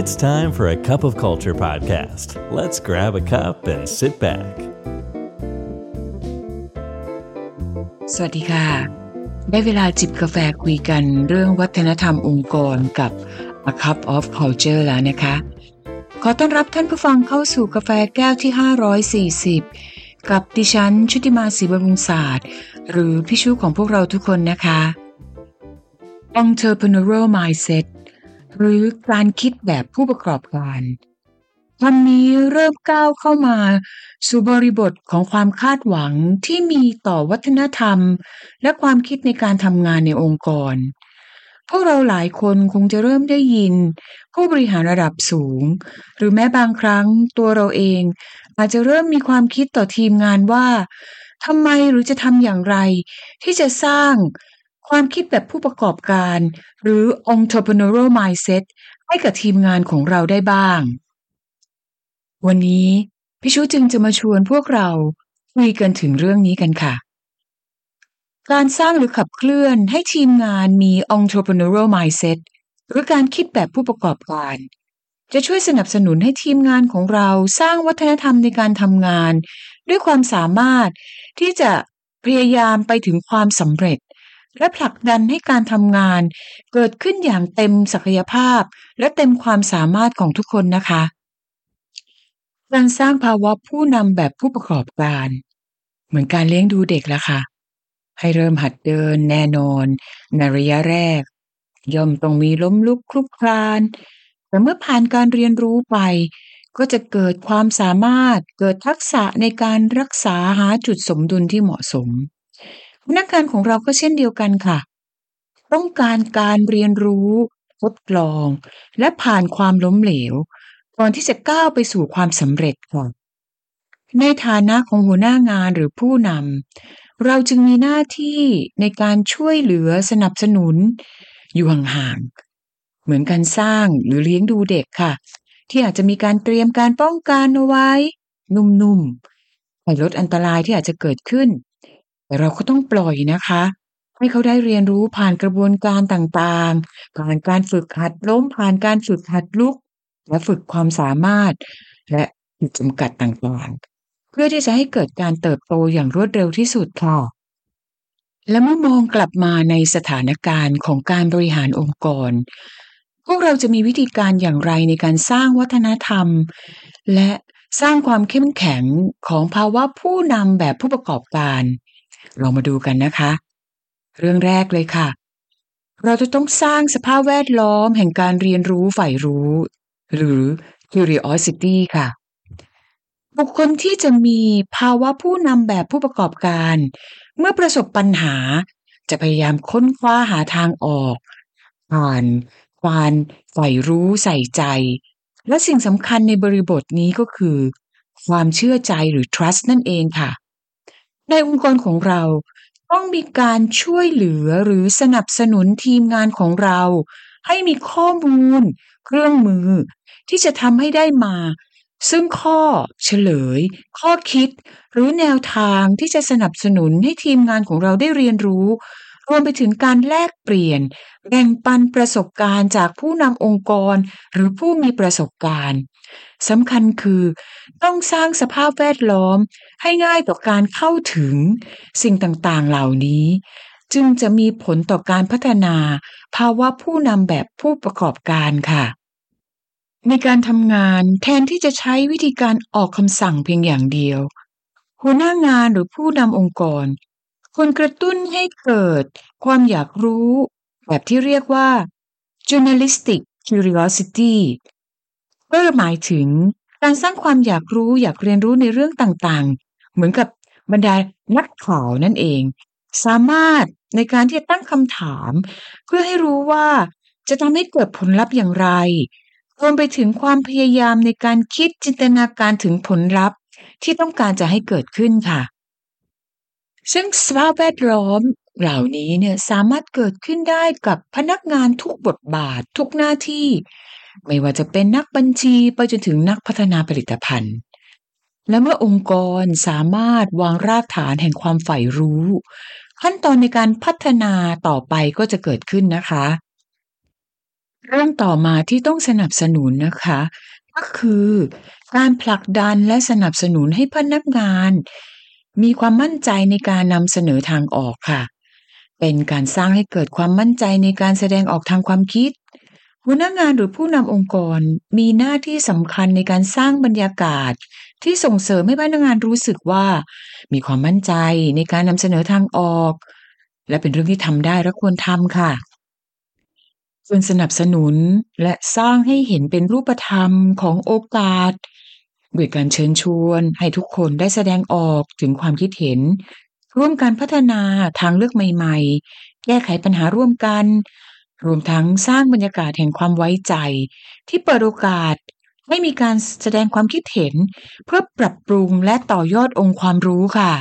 It's time for a cup of culture podcast. Let's grab a cup and sit back. สวัสดีค่ะ ได้เวลาจิบกาแฟคุยกันเรื่องวัฒนธรรมองค์กรกับ A Cup of Culture แล้วนะคะ ขอต้อนรับท่านผู้ฟังเข้าสู่กาแฟแก้วที่ 540 กับดิฉันชุติมาศรีบรุงศาสตร์ หรือพี่ชูของพวกเราทุกคนนะคะ Entrepreneurial Mindset หรือการคิดแบบผู้ประกอบการวันนี้เริ่มก้าวเข้ามา สู่บริบทของความคาดหวังที่มีต่อวัฒนธรรม และความคิดในการทำงานในองค์กร พวกเราหลายคนคงจะเริ่มได้ยิน ผู้บริหารระดับสูง หรือแม้บางครั้งตัวเราเอง อาจจะเริ่มมีความคิดต่อทีมงานว่าทำไมหรือจะทำอย่างไร ที่จะสร้าง ความคิดแบบผู้ประกอบการ หรือ entrepreneurial mindset ให้กับทีมงานของเราได้บ้าง วันนี้พี่ชูจึงจะมาชวนพวกเราคุยกันถึงเรื่องนี้กันค่ะ การสร้างหรือขับเคลื่อนให้ทีมงานมี entrepreneurial mindset หรือการคิดแบบผู้ประกอบการ จะช่วยสนับสนุนให้ทีมงานของเราสร้างวัฒนธรรมในการทำงาน ด้วยความสามารถที่จะพยายามไปถึงความสำเร็จ และผลักดันให้การทำงาน เกิดขึ้นอย่างเต็มศักยภาพ และเต็มความสามารถของทุกคนนะคะการสร้างภาวะผู้นำแบบผู้ประกอบการ เหมือนการเลี้ยงดูเด็กละค่ะ ให้เริ่มหัดเดินแน่นอน ในระยะแรก ย่อมต้องมีล้มลุกคลุกคลาน แต่เมื่อผ่านการเรียนรู้ไป ก็จะเกิดความสามารถเกิดทักษะในการรักษาหาจุดสมดุลที่เหมาะสม พนักงานของเราก็เช่นเดียวกันค่ะ ต้องการการเรียนรู้ทดลอง และผ่านความล้มเหลว ก่อนที่จะก้าวไปสู่ความสำเร็จค่ะในฐานะของหัวหน้างานหรือผู้นำเราจึงมีหน้าที่ในการช่วยเหลือสนับสนุน อยู่ห่างๆเหมือนการสร้างหรือเลี้ยงดูเด็กค่ะ ที่อาจจะมีการเตรียมการป้องกันเอาไว้ นุ่มๆให้ลดอันตรายที่อาจจะเกิดขึ้น แต่เราก็ต้องปล่อยนะคะ ให้เขาได้เรียนรู้ผ่านกระบวนการต่างๆ ผ่านการฝึกหัดล้มผ่านการฝึกหัดลุก และฝึกความสามารถ และขีดจำกัดต่างๆ เพื่อที่จะให้เกิดการเติบโตอย่างรวดเร็วที่สุดค่ะและเมื่อมองกลับมาในสถานการณ์ของการบริหารองค์กร พวกเราจะมีวิธีการอย่างไรในการสร้างวัฒนธรรม และสร้างความเข้มแข็งของภาวะผู้นำแบบผู้ประกอบการ เรามาดูกันนะคะ เรื่องแรกเลยค่ะ เราจะต้องสร้างสภาพแวดล้อมแห่งการเรียนรู้ใฝ่รู้ หรือ curiosity ค่ะ บุคคลที่จะมีภาวะผู้นำแบบผู้ประกอบการ เมื่อประสบปัญหา จะพยายามค้นคว้าหาทางออก ผ่านการใฝ่รู้ใส่ใจ และสิ่งสำคัญในบริบทนี้ก็คือ ความเชื่อใจหรือ trust นั่นเองค่ะ ในองค์กรของเราต้องมีการช่วยเหลือหรือสนับสนุนทีมงานของเรา ให้มีข้อมูล เครื่องมือ ที่จะทำให้ได้มา ซึ่งข้อเฉลย ข้อคิด หรือแนวทางที่จะสนับสนุนให้ทีมงานของเราได้เรียนรู้ รวมไปถึงการแลกเปลี่ยน แบ่งปันประสบการณ์จากผู้นำองค์กร หรือผู้มีประสบการณ์สำคัญคือ ต้องสร้างสภาพแวดล้อมให้ง่ายต่อการเข้าถึง สิ่งต่างๆเหล่านี้ จึงจะมีผลต่อการพัฒนา ภาวะผู้นำแบบผู้ประกอบการค่ะ ในการทำงานแทนที่จะใช้วิธีการออกคำสั่งเพียงอย่างเดียว หัวหน้างานหรือผู้นำองค์กร ควรกระตุ้นให้เกิดความอยากรู้ แบบที่เรียกว่า journalistic curiosity ก็หมายถึงการสร้างความอยากรู้อยากเรียนรู้ในเรื่องต่างๆ เหมือนกับบรรดานักข่าวนั่นเอง สามารถในการที่จะตั้งคำถาม เพื่อให้รู้ว่าจะทำให้เกิดผลลัพธ์อย่างไร รวมไปถึงความพยายามในการคิดจินตนาการถึงผลลัพธ์ที่ต้องการจะให้เกิดขึ้นค่ะ ซึ่งสภาพแวดล้อมเหล่านี้เนี่ยสามารถเกิดขึ้นได้กับพนักงานทุกบทบาททุกหน้าที่ ไม่ว่าจะเป็นนักบัญชีไปจนถึงนักพัฒนาผลิตภัณฑ์ และเมื่อองค์กรสามารถวางรากฐานแห่งความใฝ่รู้ ขั้นตอนในการพัฒนาต่อไปก็จะเกิดขึ้นนะคะ เรื่องต่อมาที่ต้องสนับสนุนนะคะ ก็คือการผลักดันและสนับสนุนให้พนักงาน มีความมั่นใจในการนำเสนอทางออกค่ะ เป็นการสร้างให้เกิดความมั่นใจในการแสดงออกทางความคิด หัวหน้างานหรือผู้นำองค์กรมีหน้าที่สำคัญในการสร้างบรรยากาศ ที่ส่งเสริมให้พนักงานรู้สึกว่า มีความมั่นใจในการนำเสนอทางออก และเป็นเรื่องที่ทำได้และควรทำค่ะควรสนับสนุนและสร้างให้เห็นเป็นรูปธรรมของโอกาส ด้วยการเชิญชวนให้ทุกคนได้แสดงออกถึงความคิดเห็น ร่วมการพัฒนาทางเลือกใหม่ ๆ แก้ไขปัญหาร่วมกัน รวมทั้งสร้างบรรยากาศแห่งความไว้ใจ ที่เปิดโอกาสให้มีการแสดงความคิดเห็น เพื่อปรับปรุงและต่อยอดองค์ความรู้ค่ะ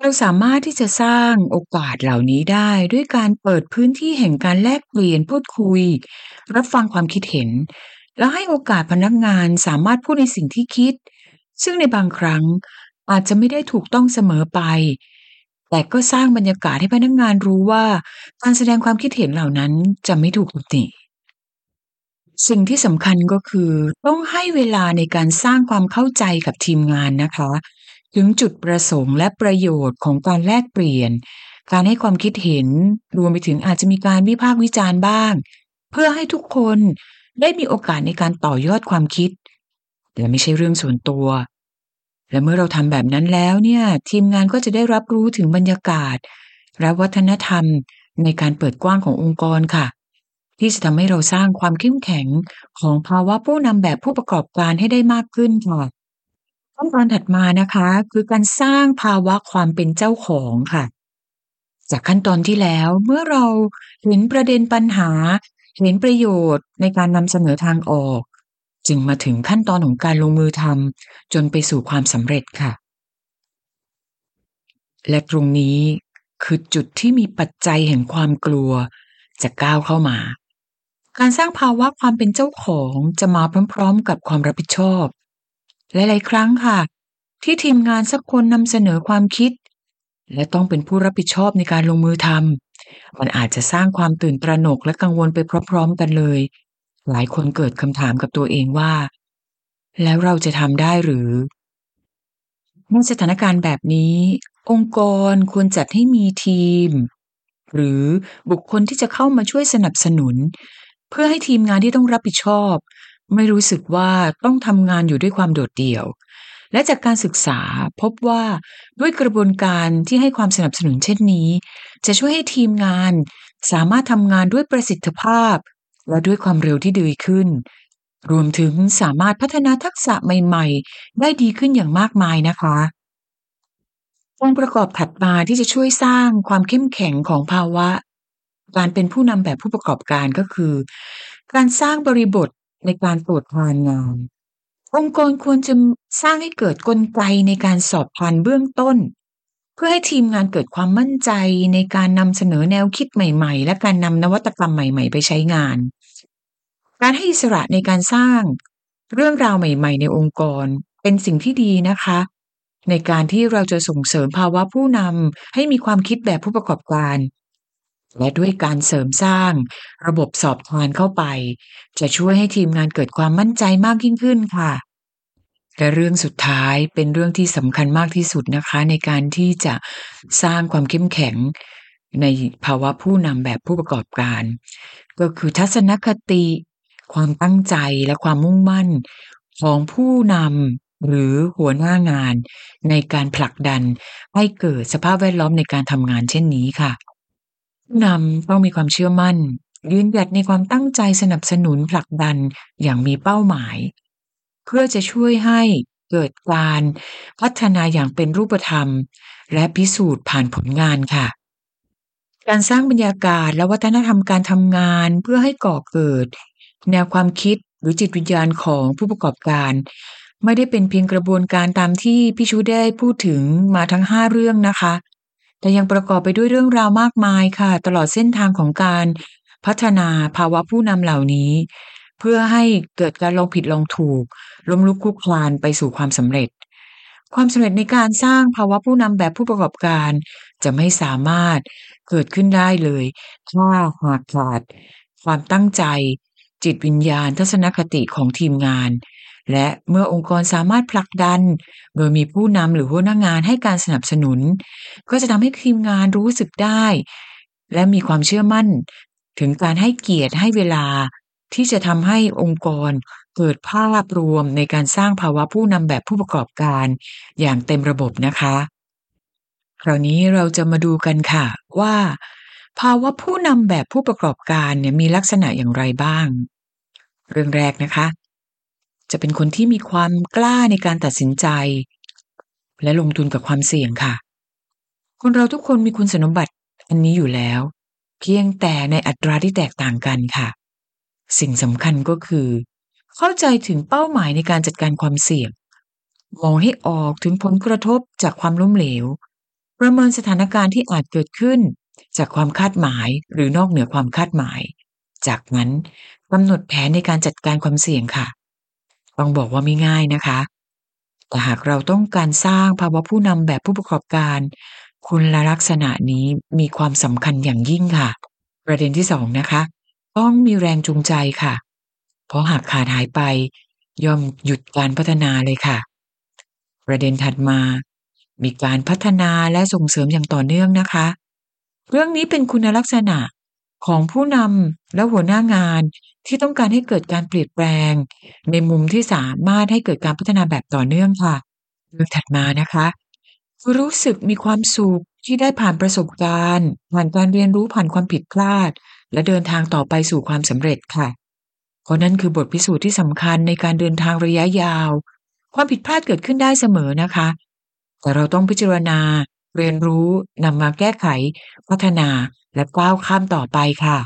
เราสามารถที่จะสร้างโอกาสเหล่านี้ได้ด้วยการเปิดพื้นที่แห่งการแลกเปลี่ยนพูดคุย รับฟังความคิดเห็น แล้วให้โอกาสพนักงานสามารถพูดในสิ่งที่คิด ซึ่งในบางครั้งอาจจะไม่ได้ถูกต้องเสมอไป แต่ก็สร้างบรรยากาศให้พนักงานรู้ว่าการแสดงความคิดเห็นเหล่านั้นจะไม่ถูกตำหนิสิ่งที่สำคัญก็คือต้องให้เวลาในการสร้างความเข้าใจกับทีมงานนะคะ ถึงจุดประสงค์และประโยชน์ของการแลกเปลี่ยน การให้ความคิดเห็นรวมไปถึงอาจจะมีการวิพากษ์วิจารณ์บ้าง เพื่อให้ทุกคน ได้มีโอกาสในการต่อยอดความคิดและไม่ใช่เรื่องส่วนตัว และเมื่อเราทำแบบนั้นแล้วเนี่ย ทีมงานก็จะได้รับรู้ถึงบรรยากาศ และวัฒนธรรมในการเปิดกว้างขององค์กรค่ะ ที่จะทำให้เราสร้างความเข้มแข็งของภาวะผู้นำแบบผู้ประกอบการให้ได้มากขึ้นค่ะขั้นตอนถัดมานะคะ คือการสร้างภาวะความเป็นเจ้าของค่ะ จากขั้นตอนที่แล้วเมื่อเราเห็นประเด็นปัญหา เห็นประโยชน์ในการนำเสนอทางออก จึงมาถึงขั้นตอนของการลงมือทำจนไปสู่ความสำเร็จค่ะ และตรงนี้คือจุดที่มีปัจจัยแห่งความกลัว จะก้าวเข้ามา การสร้างภาวะความเป็นเจ้าของจะมาพร้อมๆ กับความรับผิดชอบ หลายๆ ครั้งค่ะ ที่ทีมงานสักคนนำเสนอความคิด และต้องเป็นผู้รับผิดชอบในการลงมือทำ มันอาจจะสร้างความตื่นตระหนกและกังวลไปพร้อมๆกันเลย หลายคนเกิดคำถามกับตัวเองว่า แล้วเราจะทำได้หรือในสถานการณ์แบบนี้ องค์กรควรจัดให้มีทีม หรือบุคคลที่จะเข้ามาช่วยสนับสนุน เพื่อให้ทีมงานที่ต้องรับผิดชอบ ไม่รู้สึกว่าต้องทำงานอยู่ด้วยความโดดเดี่ยว และจากการศึกษาพบว่าด้วยกระบวนการที่ให้ความสนับสนุนเช่นนี้ จะช่วยให้ทีมงาน สามารถทำงานด้วยประสิทธิภาพ และด้วยความเร็วที่ดีขึ้น รวมถึงสามารถพัฒนาทักษะใหม่ ๆ ได้ดีขึ้นอย่างมากมายนะคะองค์ประกอบถัดมาที่จะช่วยสร้างความเข้มแข็งของภาวะ การเป็นผู้นำแบบผู้ประกอบการก็คือ การสร้างบริบทในการตรวจทานงาน องค์กรควรจะสร้างให้เกิดกลไกในการสอบทานเบื้องต้น เพื่อให้ทีมงานเกิดความมั่นใจในการนำเสนอแนวคิดใหม่ๆ และการนำนวัตกรรมใหม่ ๆ ไปใช้งาน การให้อิสระในการสร้างเรื่องราวใหม่ ๆ ในองค์กรเป็นสิ่งที่ดีนะคะ ในการที่เราจะส่งเสริมภาวะผู้นำให้มีความคิดแบบผู้ประกอบการ และด้วยการเสริมสร้างระบบสอบทานเข้าไป จะช่วยให้ทีมงานเกิดความมั่นใจมากยิ่งขึ้นค่ะ และเรื่องสุดท้ายเป็นเรื่องที่สำคัญมากที่สุดนะคะ ในการที่จะสร้างความเข้มแข็งในภาวะผู้นำแบบผู้ประกอบการ ก็คือทัศนคติ ความตั้งใจและความมุ่งมั่นของผู้นำหรือหัวหน้างาน ในการผลักดันให้เกิดสภาพแวดล้อมในการทำงานเช่นนี้ค่ะ นำต้องมีความเชื่อมั่น ยืนหยัดในความตั้งใจสนับสนุนผลักดันอย่างมีเป้าหมาย เพื่อจะช่วยให้เกิดการพัฒนาอย่างเป็นรูปธรรม และพิสูจน์ผ่านผลงานค่ะ การสร้างบรรยากาศและวัฒนธรรมการทำงานเพื่อให้ก่อเกิด แนวความคิดหรือจิตวิญญาณของผู้ประกอบการ ไม่ได้เป็นเพียงกระบวนการตามที่พี่ชูได้พูดถึงมาทั้งห้าเรื่องนะคะ แต่ยังประกอบไปด้วยเรื่องราวมากมายค่ะ ตลอดเส้นทางของการพัฒนาภาวะผู้นำเหล่านี้ เพื่อให้เกิดการลองผิดลองถูกล้มลุกคลุกคลานไปสู่ความสำเร็จ ความสำเร็จในการสร้างภาวะผู้นำแบบผู้ประกอบการ จะไม่สามารถเกิดขึ้นได้เลยถ้าหากขาด ความตั้งใจ จิตวิญญาณทัศนคติของทีมงาน และเมื่อองค์กรสามารถผลักดัน โดยมีผู้นำหรือหัวหน้างานให้การสนับสนุน ก็จะทำให้ทีมงานรู้สึกได้ และมีความเชื่อมั่น ถึงการให้เกียรติให้เวลา ที่จะทำให้องค์กรเกิดภาพรวมในการสร้างภาวะผู้นำแบบผู้ประกอบการอย่างเต็มระบบนะคะ คราวนี้เราจะมาดูกันค่ะว่า ภาวะผู้นำแบบผู้ประกอบการเนี่ยมีลักษณะอย่างไรบ้าง เรื่องแรกนะคะ จะเป็นคนที่มีความกล้าในการตัดสินใจ และลงทุนกับความเสี่ยงค่ะ คนเราทุกคนมีคุณสมบัติอันนี้อยู่แล้ว เพียงแต่ในอัตราที่แตกต่างกันค่ะ สิ่งสำคัญก็คือ เข้าใจถึงเป้าหมายในการจัดการความเสี่ยงมองให้ออกถึงผลกระทบจากความล้มเหลว ประเมินสถานการณ์ที่อาจเกิดขึ้น จากความคาดหมายหรือนอกเหนือความคาดหมาย จากนั้นกำหนดแผนในการจัดการความเสี่ยงค่ะ ต้องบอกว่าไม่ง่ายนะคะ แต่หากเราต้องการสร้างภาวะผู้นำแบบผู้ประกอบการ คุณลักษณะนี้มีความสำคัญอย่างยิ่งค่ะ ประเด็นที่สองนะคะ ต้องมีแรงจูงใจค่ะ เพราะหากขาดหายไปย่อมหยุดการพัฒนาเลยค่ะ ประเด็นถัดมา มีการพัฒนาและส่งเสริมอย่างต่อเนื่องนะคะ เรื่องนี้เป็นคุณลักษณะ ของผู้นำและหัวหน้างานที่ต้องการให้เกิดการเปลี่ยนแปลง ในมุมที่สามารถให้เกิดการพัฒนาแบบต่อเนื่องค่ะเรื่องถัดมานะคะรู้สึกมีความสุขที่ได้ผ่านประสบการณ์ผ่านการเรียนรู้ผ่านความผิดพลาด และเดินทางต่อไปสู่ความสำเร็จค่ะ เพราะนั่นคือบทพิสูจน์ที่สำคัญในการเดินทางระยะยาว ความผิดพลาดเกิดขึ้นได้เสมอนะคะ แต่เราต้องพิจารณา เรียนรู้นำมาแก้ไข พัฒนาและก้าวข้ามต่อไปค่ะ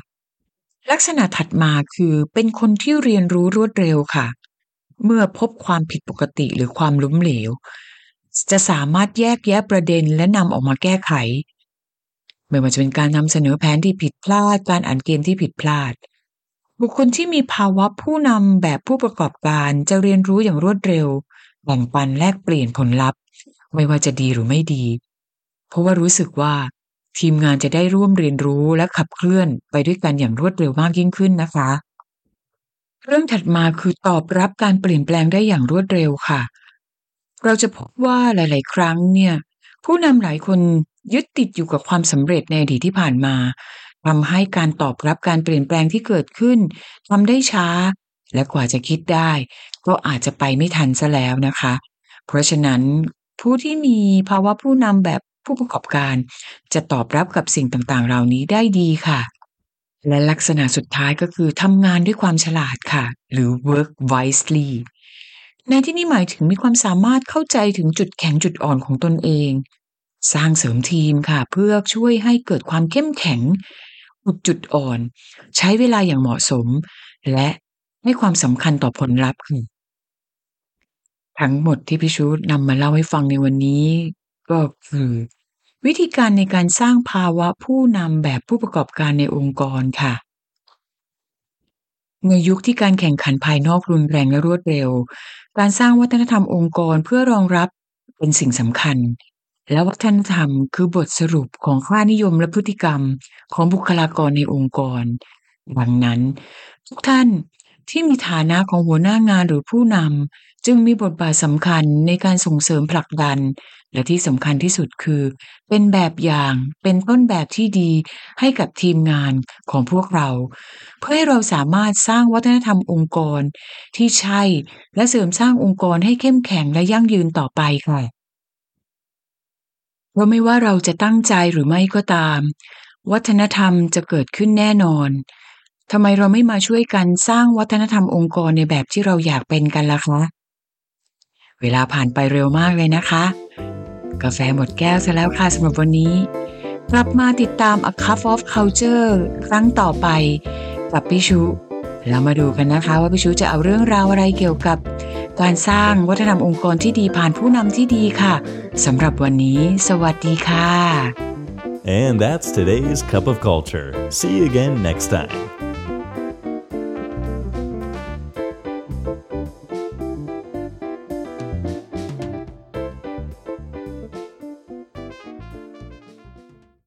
ลักษณะถัดมาคือเป็นคนที่เรียนรู้รวดเร็วค่ะ เมื่อพบความผิดปกติหรือความล้มเหลว จะสามารถแยกแยะประเด็นและนำออกมาแก้ไข ไม่ว่าจะเป็นการนำเสนอแผนที่ผิดพลาด การอ่านเกมที่ผิดพลาด บุคคลที่มีภาวะผู้นำแบบผู้ประกอบการจะเรียนรู้อย่างรวดเร็วแบ่งปันแลกเปลี่ยนผลลัพธ์ ไม่ว่าจะดีหรือไม่ดี เพราะว่ารู้สึกว่าทีมงานจะได้ร่วมเรียนรู้และขับเคลื่อนไปด้วยกันอย่างรวดเร็วมากยิ่งขึ้นนะคะ เรื่องถัดมาคือตอบรับการเปลี่ยนแปลงได้อย่างรวดเร็วค่ะ เราจะพบว่าหลาย ๆ ครั้งเนี่ย ผู้นำหลายคนยึดติดอยู่กับความสำเร็จในอดีตที่ผ่านมาทำให้การตอบรับการเปลี่ยนแปลงที่เกิดขึ้นทำได้ช้า และกว่าจะคิดได้ ก็อาจจะไปไม่ทันซะแล้วนะคะ เพราะฉะนั้นผู้ที่มีภาวะผู้นำแบบ ผู้ประกอบการจะตอบรับกับสิ่งต่างๆ เหล่านี้ได้ดีค่ะ และลักษณะสุดท้ายก็คือทำงานด้วยความฉลาดค่ะ หรือ work wisely ในที่นี้หมายถึงมีความสามารถเข้าใจถึงจุดแข็งจุดอ่อนของตนเอง สร้างเสริมทีมค่ะ เพื่อช่วยให้เกิดความเข้มแข็งอุดจุดอ่อน ใช้เวลาอย่างเหมาะสม และให้ความสำคัญต่อผลลัพธ์ค่ะทั้งหมดที่พี่ชูนำมาเล่าให้ฟังในวันนี้ ก็คือวิธีการในการสร้างภาวะผู้นำแบบผู้ประกอบการในองค์กรค่ะ ในยุคที่การแข่งขันภายนอกรุนแรงและรวดเร็ว การสร้างวัฒนธรรมองค์กรเพื่อรองรับเป็นสิ่งสำคัญ และวัฒนธรรมคือบทสรุปของค่านิยมและพฤติกรรมของบุคลากรในองค์กร ดังนั้น ทุกท่านที่มีฐานะของหัวหน้างานหรือผู้นำจึงมีบทบาทสำคัญในการส่งเสริมผลักดัน และที่สำคัญที่สุดคือ เป็นแบบอย่างเป็นต้นแบบที่ดีให้กับทีมงานของพวกเรา เพื่อให้เราสามารถสร้างวัฒนธรรมองค์กร ที่ใช่และเสริมสร้างองค์กรให้เข้มแข็งและยั่งยืนต่อไปค่ะเพราะไม่ว่าเราจะตั้งใจหรือไม่ก็ตาม วัฒนธรรมจะเกิดขึ้นแน่นอนทำไมเราไม่มาช่วยกันสร้างวัฒนธรรมองค์กรในแบบที่เราอยากเป็นกันล่ะคะ เวลาผ่านไปเร็วมากเลยนะคะ กาแฟหมดแก้วซะแล้วค่ะสำหรับวันนี้ กลับมาติดตาม A Cup of Culture ครั้งต่อไปกับพี่ชูแล้วมาดูกันนะคะว่าพี่ชูจะเอาเรื่องราวอะไรเกี่ยวกับ การสร้างวัฒนธรรมองค์กรที่ดีผ่านผู้นำที่ดีค่ะสำหรับวันนี้ สวัสดีค่ะ And that's today's Cup of Culture. See you again next time.